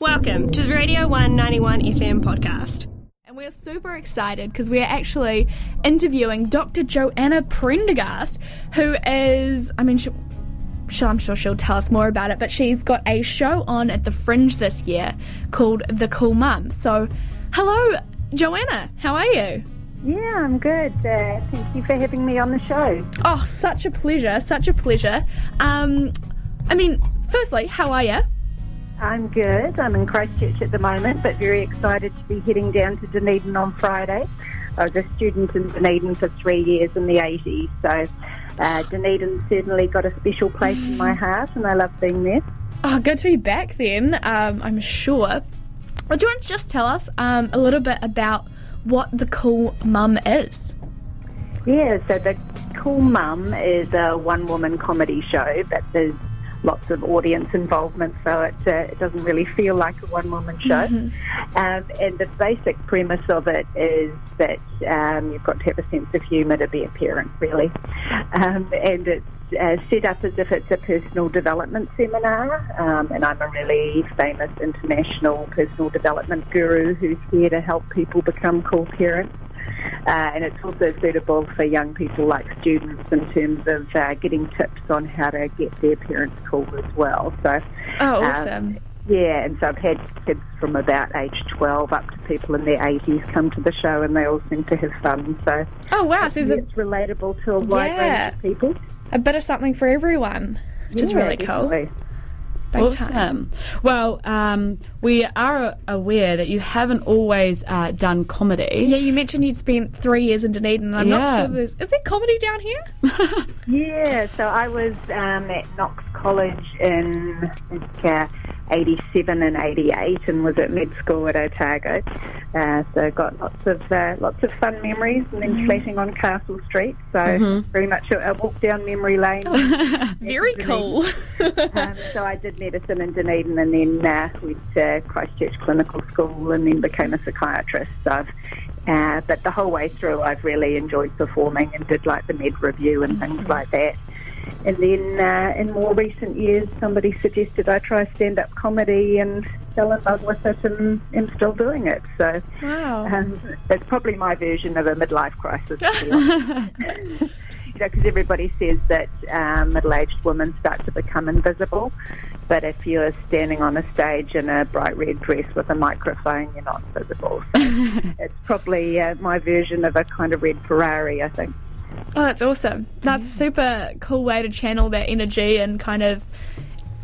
Welcome to the Radio 191 FM podcast. And we're super excited because we're actually interviewing Dr. Joanna Prendergast, who is, I mean, she, she, I'm sure she'll tell us more about it, but she's got a show on at the Fringe this year called The Cool Mum. So, hello, Joanna, how are you? Yeah, I'm good. Uh, thank you for having me on the show. Oh, such a pleasure, such a pleasure. Um, I mean, firstly, how are you? I'm good. I'm in Christchurch at the moment, but very excited to be heading down to Dunedin on Friday. I was a student in Dunedin for three years in the 80s, so uh, Dunedin certainly got a special place in my heart, and I love being there. Oh, good to be back then, um, I'm sure. Well, do you want to just tell us um, a little bit about what the Cool Mum is? Yeah, so the Cool Mum is a one woman comedy show, but there's lots of audience involvement, so it, uh, it doesn't really feel like a one woman show. Mm-hmm. Um, and the basic premise of it is that um, you've got to have a sense of humour to be a parent, really. Um, and it's uh, set up as if it's a personal development seminar, um, and I'm a really famous international personal development guru who's here to help people become cool parents. Uh, and it's also suitable for young people like students in terms of uh, getting tips on how to get their parents cool as well. So, oh, um, awesome. Um, yeah, and so I've had kids from about age 12 up to people in their 80s come to the show and they all seem to have fun. So, oh, wow. So it's, it's relatable to a wide yeah, range of people. A bit of something for everyone, which yeah, is really definitely. Cool. Big awesome. Time. Well, um, we are aware that you haven't always uh, done comedy. Yeah, you mentioned you'd spent three years in Dunedin, and I'm yeah. not sure there's. Is there comedy down here? yeah, so I was um, at Knox College in, I think, uh, 87 and 88 and was at med school at Otago. Uh, so got lots of uh, lots of fun memories and then mm. flatting on Castle Street. So mm-hmm. very much a, a, walk down memory lane. very cool. Um, so I did medicine in Dunedin and then uh, went to Christchurch Clinical School and then became a psychiatrist. So uh, but the whole way through, I've really enjoyed performing and did like the med revue and things like that. And then uh, in more recent years, somebody suggested I try stand up comedy and fell in love with it and am still doing it. So wow. um, it's probably my version of a midlife crisis. you know, because everybody says that um, middle-aged women start to become invisible, but if you're standing on a stage in a bright red dress with a microphone, you're not visible. So it's probably uh, my version of a kind of red Ferrari, I think. Oh, that's awesome. That's a super cool way to channel that energy and kind of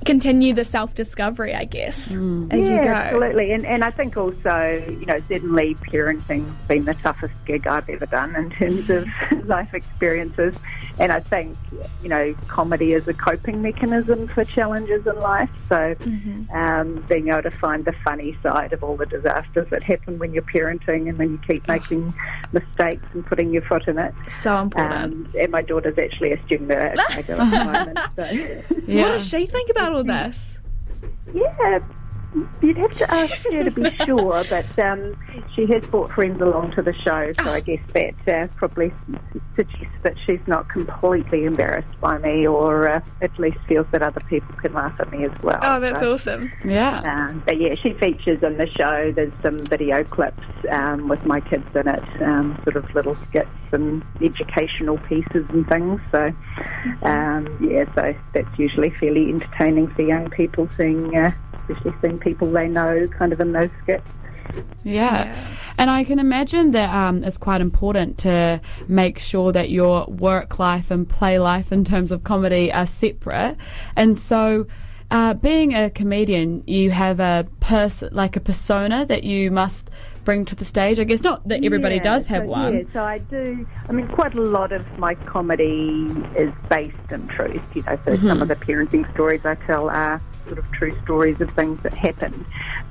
continue the self discovery, I guess, mm. as yeah, you go. Absolutely. And, and I think also, you know, certainly parenting's been the toughest gig I've ever done in terms of life experiences. And I think, you know, comedy is a coping mechanism for challenges in life. So mm-hmm. um, being able to find the funny side of all the disasters that happen when you're parenting and when you keep making mistakes and putting your foot in it. So important. Um, and my daughter's actually a student at Otago at the moment. So. Yeah. What does she think about all this? Yeah, You'd have to ask her to be sure, but um, she has brought friends along to the show, so I guess that uh, probably suggests that she's not completely embarrassed by me, or uh, at least feels that other people can laugh at me as well. Oh, that's so, awesome! Yeah. Um, but yeah, she features in the show. There's some video clips um, with my kids in it, um, sort of little skits and educational pieces and things. So mm-hmm. um, yeah, so that's usually fairly entertaining for young people seeing. Uh, especially seeing people they know kind of in those skits. Yeah. yeah. And I can imagine that um, it's quite important to make sure that your work life and play life in terms of comedy are separate. And so, uh, being a comedian, you have a person, like a persona that you must bring to the stage. I guess not that everybody yeah, does have so, one. Yeah, so I do. I mean, quite a lot of my comedy is based in truth. You know, so mm-hmm. some of the parenting stories I tell are sort of true stories of things that happened,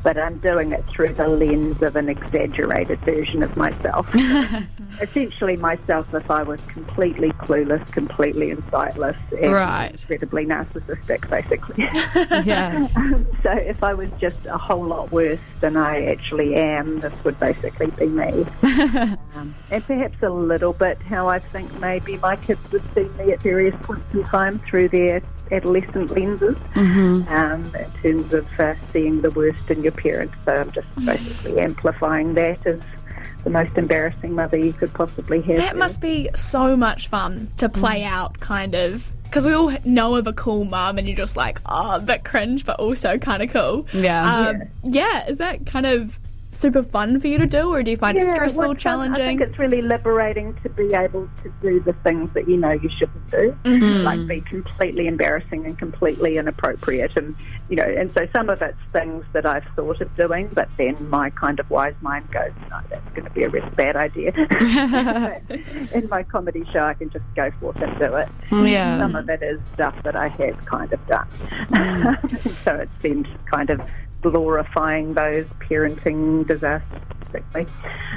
but I'm doing it through the lens of an exaggerated version of myself. Essentially, myself if I was completely clueless, completely insightless, and right. incredibly narcissistic, basically. yeah. so if I was just a whole lot worse than I actually am, this would basically be me. um, and perhaps a little bit how I think maybe my kids would see me at various points in time through their adolescent lenses Mm-hmm. um, in terms of uh, seeing the worst in your parents. So I'm just basically amplifying that as the most embarrassing mother you could possibly have. That must be so much fun to play out, kind of. Because we all know of a cool mum, and you're just like, oh, a bit cringe, but also kind of cool. Yeah. Um, yeah. Is that kind of super fun for you to do, or do you find it stressful, well, fun. I think it's really liberating to be able to do the things that you know you shouldn't do, Mm-hmm. like be completely embarrassing and completely inappropriate, and you know. And so some of it's things that I've thought of doing, but then my kind of wise mind goes, "No, that's going to be a really bad idea." In my comedy show, I can just go forth and do it. Yeah. Some of it is stuff that I have kind of done, so it's been kind of glorifying those parenting disasters, basically,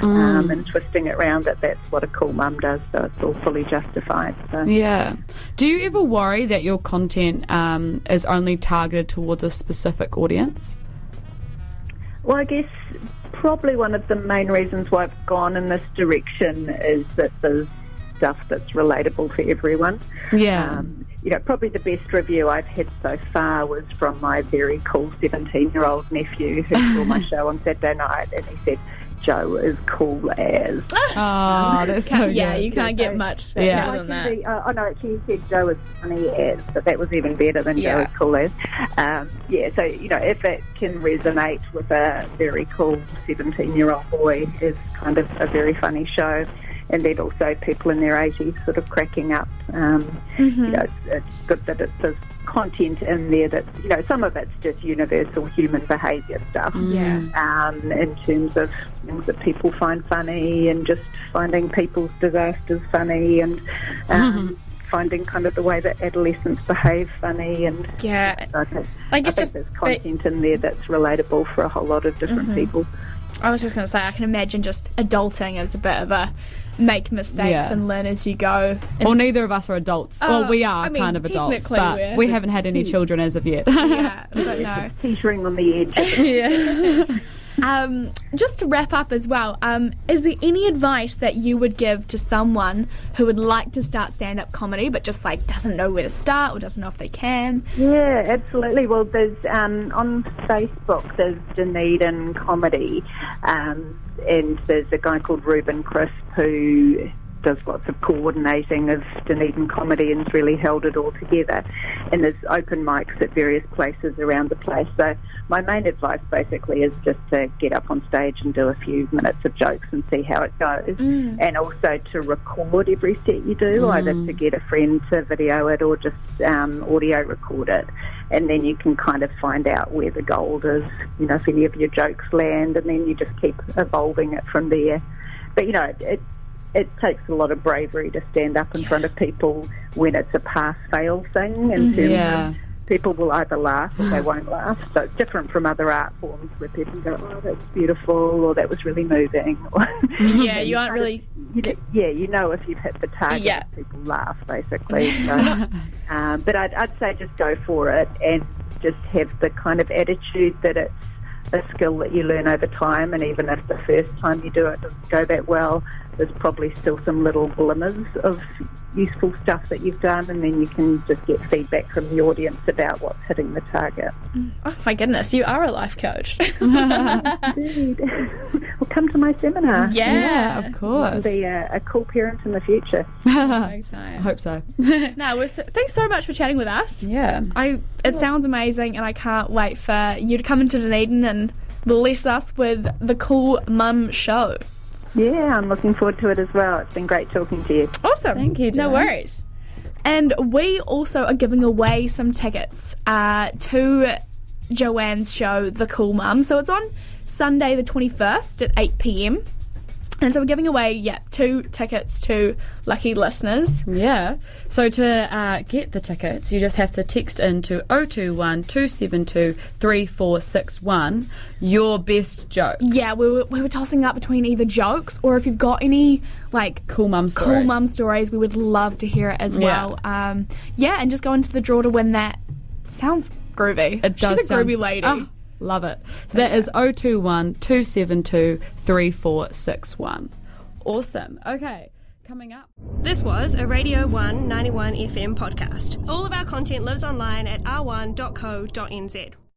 um, and twisting it around that that's what a cool mum does. So it's all fully justified. So. Yeah. Do you ever worry that your content um, is only targeted towards a specific audience? Well, I guess probably one of the main reasons why I've gone in this direction is that there's stuff that's relatable for everyone. Yeah. Um, you know, probably the best review I've had so far was from my very cool 17 year old nephew who saw my show on Saturday night and he said, Joe is cool as. oh, that's so Can't- yeah, good. you can't get much better Yeah. than that. can be- uh, oh no, she said Joe is funny as, but that was even better than Yeah. Joe is cool as. Um, yeah, so you know, if it can resonate with a very cool seventeen-year-old boy, is kind of a very funny show. And then also people in their 80s sort of cracking up. Um, Mm-hmm. You know, it's, it's good that it, there's content in there that, you know, some of it's just universal human behaviour stuff Yeah. um, in terms of things that people find funny and just finding people's disasters funny and um, finding kind of the way that adolescents behave funny and Yeah. I think, I guess think just there's content in there that's relatable for a whole lot of different people. I was just going to say, I can imagine just adulting as a bit of a make mistakes Yeah. and learn as you go. And- Well, neither of us are adults. well, Uh, we are I mean, kind of adults, but we're- we haven't had any children as of yet. yeah, but no. Teetering on the edge. yeah. Um, just to wrap up as well, um, is there any advice that you would give to someone who would like to start stand up comedy but just like doesn't know where to start or doesn't know if they can? Yeah, absolutely. Well, there's um, on Facebook there's Dunedin Comedy, um, and there's a guy called Ruben Crisp who does lots of coordinating of Dunedin Comedy and's really held it all together. And there's open mics at various places around the place. So my main advice basically is just to get up on stage and do a few minutes of jokes and see how it goes, and also to record every set you do, either to get a friend to video it or just um, audio record it, and then you can kind of find out where the gold is, you know, if any of your jokes land, and then you just keep evolving it from there. But you know, it it takes a lot of bravery to stand up in front of people when it's a pass fail thing in terms Yeah. people will either laugh or they won't laugh. So it's different from other art forms where people go, oh, that was beautiful or that was really moving. Yeah, you aren't really. you know, yeah, you know if you've hit the target, Yeah. people laugh basically. So, um, but I'd, I'd say just go for it and just have the kind of attitude that it's a skill that you learn over time, and even if the first time you do it doesn't go that well, there's probably still some little glimmers of useful stuff that you've done, and then you can just get feedback from the audience about what's hitting the target. Oh my goodness, you are a life coach. Indeed. well, come to my seminar. yeah, of course. Be a, a cool parent in the future. I hope so. No, we're so, thanks so much for chatting with us. yeah. I it sounds amazing, and I can't wait for you to come into Dunedin and bless us with the Cool Mum Show. Yeah, I'm looking forward to it as well. It's been great talking to you. Awesome. Thank you, No worries. And we also are giving away some tickets uh, to Joanne's show, The Cool Mum. So it's on Sunday, the 21st at 8 pm. And so we're giving away, yeah, two tickets to lucky listeners. Yeah. So to uh, get the tickets, you just have to text in to 021 272 3461 your best joke. Yeah, we were, we were tossing up between either jokes or if you've got any like Cool mum stories. cool mum stories, we would love to hear it as Yeah. well. Um, yeah, and just go into the draw to win that. Sounds groovy. It does She's a groovy sounds- lady. Oh, love it. So that is 021 272 3461. Awesome. Okay. coming up. This was a Radio 191 FM podcast. All of our content lives online at r1.co.nz.